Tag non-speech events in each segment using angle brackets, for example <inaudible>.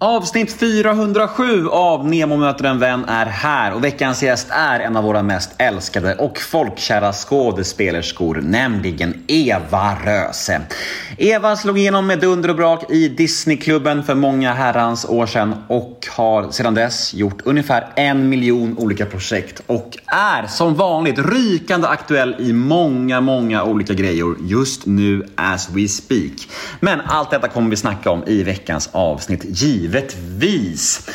Avsnitt 407 av Nemo möter en vän är här och veckans gäst är en av våra mest älskade och folkkära skådespelerskor, nämligen Eva Röse. Eva slog igenom med dunder och brak i Disneyklubben för många herrans år sedan och har sedan dess gjort ungefär en miljon olika projekt och är som vanligt rykande aktuell i många, många olika grejer just nu as we speak. Men allt detta kommer vi snacka om i veckans avsnitt, givetvis.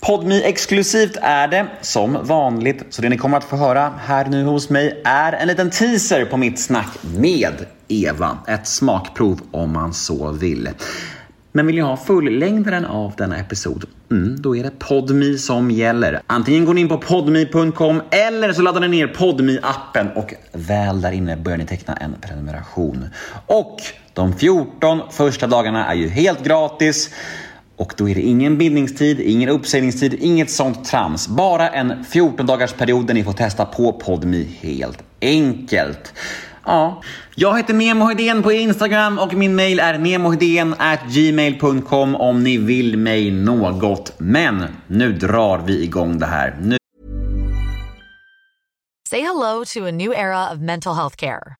Podmi exklusivt är det som vanligt, så det ni kommer att få höra här nu hos mig är en liten teaser på mitt snack med Eva. Ett smakprov om man så vill. Men vill ni ha fullängden av denna episod? Mm, då är det Podmi som gäller. Antingen går ni in på podmi.com eller så laddar ni ner podmi appen och väl där inne börjar ni teckna en prenumeration. Och de 14 första dagarna är ju helt gratis. Och då är det ingen bindningstid, ingen uppsägningstid, inget sånt trams. Bara en 14 dagars period där ni får testa på Podmi helt enkelt. Ja, jag heter Nemo Hedén på Instagram och min mail är gmail.com om ni vill mig något. Men nu drar vi igång det här. Nu Say hello to a new era of mental health care.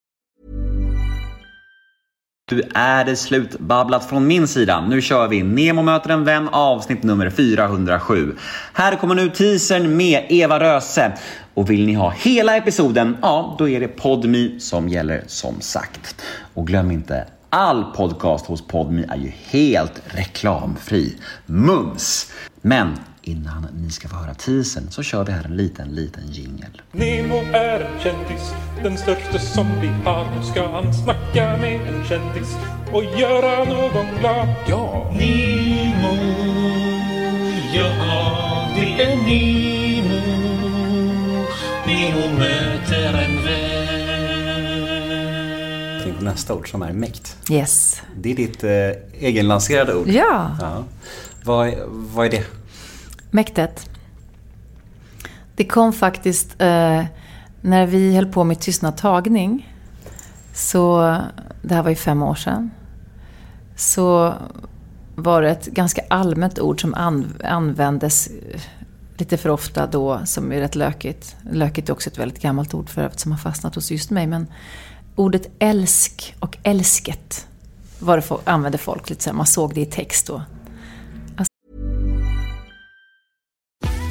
Nu är det slutbabblat från min sida. Nu kör vi Nemo möter en vän avsnitt nummer 407. Här kommer nu teasern med Eva Röse. Och vill ni ha hela episoden, ja då är det Podmi som gäller som sagt. Och glöm inte, all podcast hos Podmi är ju helt reklamfri. Mums! Men innan ni ska få höra teasern så kör vi här en liten, liten jingel. Nemo är en kändis, den största som vi har. Nu ska han snacka med en kändis och göra någon glad. Ja! Nemo, ja det är Nemo. Nemo möter en vän. Tänk på nästa ord som är mäkt. Yes. Det är ditt eh, egenlanserade ord. Ja, Ja. Vad, är- vad är det? Mäktet. Det kom faktiskt eh, när vi höll på med tystnad tagning. Så, det här var ju fem år sedan. Så var det ett ganska allmänt ord som användes lite för ofta då, som är rätt lökigt. Lökigt är också ett väldigt gammalt ord för övrigt som har fastnat hos just mig. Men ordet älsk och älsket var det använde folk lite så här, man såg det i text då.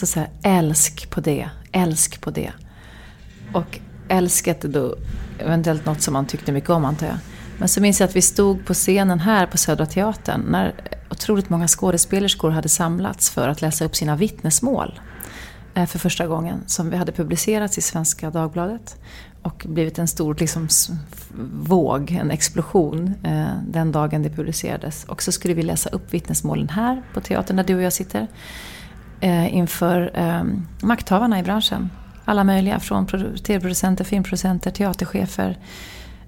Så, så här, älsk på det, älsk på det. Och älsket är då eventuellt något som man tyckte mycket om antar jag. Men så minns jag att vi stod på scenen här på Södra Teatern när otroligt många skådespelerskor hade samlats för att läsa upp sina vittnesmål. Eh, för första gången som vi hade publicerats i Svenska Dagbladet. Och blivit en stor liksom, våg, en explosion eh, den dagen det publicerades. Och så skulle vi läsa upp vittnesmålen här på teatern där du och jag sitter. Eh, inför eh, makthavarna i branschen. Alla möjliga, från tv-producenter, filmproducenter, teaterchefer.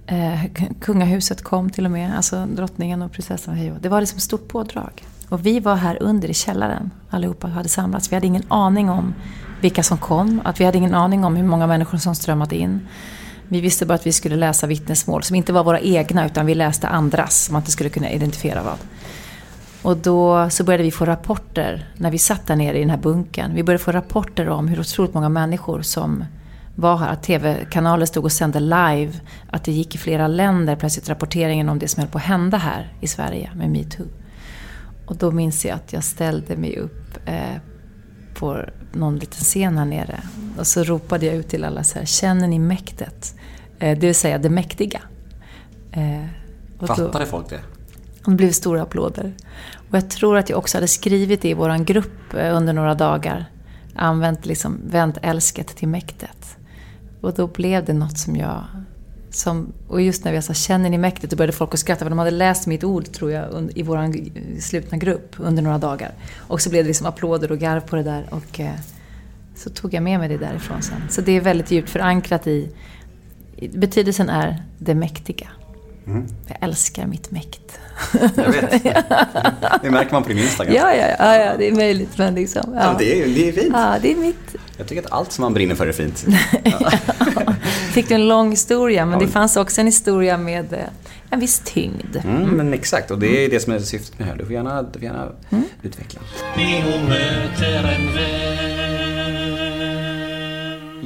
Eh, kungahuset kom till och med, alltså drottningen och prinsessan. hej Det var liksom ett stort pådrag. Och vi var här under i källaren, allihopa hade samlats. Vi hade ingen aning om vilka som kom, att vi hade ingen aning om hur många människor som strömmade in. Vi visste bara att vi skulle läsa vittnesmål som inte var våra egna utan vi läste andras, som man inte skulle kunna identifiera vad. Och då så började vi få rapporter, när vi satt där nere i den här bunkern. Vi började få rapporter om hur otroligt många människor som var här. Att TV-kanaler stod och sände live. Att det gick i flera länder plötsligt rapporteringen om det som höll på att hända här i Sverige med metoo. Och då minns jag att jag ställde mig upp eh, på någon liten scen här nere. Och så ropade jag ut till alla så här, känner ni mäktet? Eh, det vill säga det mäktiga. Eh, och då- Fattade folk det? Och det blev stora applåder. Och jag tror att jag också hade skrivit det i vår grupp eh, under några dagar. Använt liksom, vänt älsket till mäktet. Och då blev det något som jag... Som, och just när vi sa känner ni mäktet, då började folk att skratta. För de hade läst mitt ord, tror jag, i vår slutna grupp under några dagar. Och så blev det liksom applåder och garv på det där. Och eh, så tog jag med mig det därifrån sen. Så det är väldigt djupt förankrat i betydelsen är det mäktiga. Jag älskar mitt mäkt. Jag vet. <laughs> Det märker man på din Instagram. Ja, ja, ja, ja, det är möjligt. Men liksom, ja. Ja, det, är, det är fint. Ja, det är mitt. Jag tycker att allt som man brinner för är fint. <laughs> Fick du en lång historia, men det fanns också en historia med eh, en viss tyngd. Mm, men exakt, och det är det som är syftet med det här. Du får gärna, du får gärna utveckla.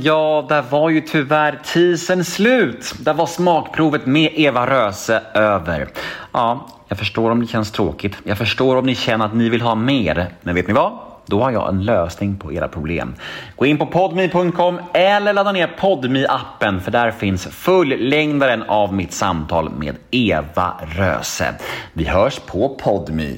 Ja, där var ju tyvärr teasern slut. Där var smakprovet med Eva Röse över. Ja, jag förstår om det känns tråkigt. Jag förstår om ni känner att ni vill ha mer. Men vet ni vad? Då har jag en lösning på era problem. Gå in på podme.com eller ladda ner podmi appen för där finns fullängdaren av mitt samtal med Eva Röse. Vi hörs på podme.